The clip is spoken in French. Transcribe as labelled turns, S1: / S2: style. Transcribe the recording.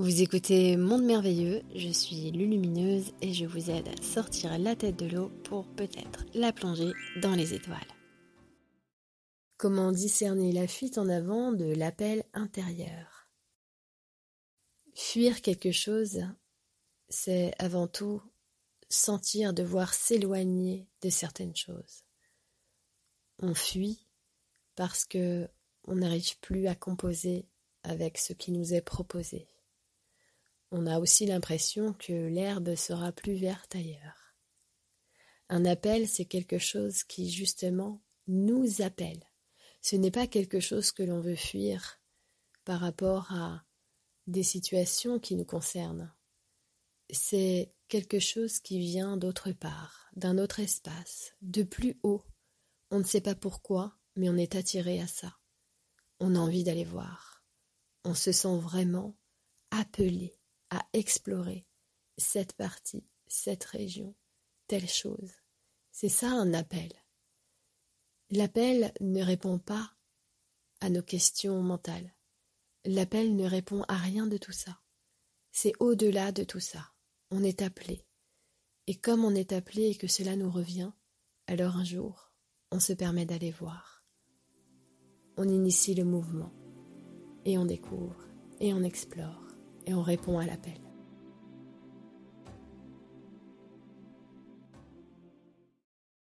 S1: Vous écoutez Monde Merveilleux, je suis Lulumineuse et je vous aide à sortir la tête de l'eau pour peut-être la plonger dans les étoiles. Comment discerner la fuite en avant de l'appel intérieur? Fuir quelque chose, c'est avant tout sentir devoir s'éloigner de certaines choses. On fuit parce que on n'arrive plus à composer avec ce qui nous est proposé. On a aussi l'impression que l'herbe sera plus verte ailleurs. Un appel, c'est quelque chose qui justement nous appelle. Ce n'est pas quelque chose que l'on veut fuir par rapport à des situations qui nous concernent. C'est quelque chose qui vient d'autre part, d'un autre espace, de plus haut. On ne sait pas pourquoi, mais on est attiré à ça. On a envie d'aller voir. On se sent vraiment appelé à explorer cette partie, cette région, telle chose. C'est ça un appel. L'appel ne répond pas à nos questions mentales. L'appel ne répond à rien de tout ça. C'est au-delà de tout ça. On est appelé. Et comme on est appelé et que cela nous revient, alors un jour, on se permet d'aller voir. On initie le mouvement. Et on découvre. Et on explore et on répond à l'appel.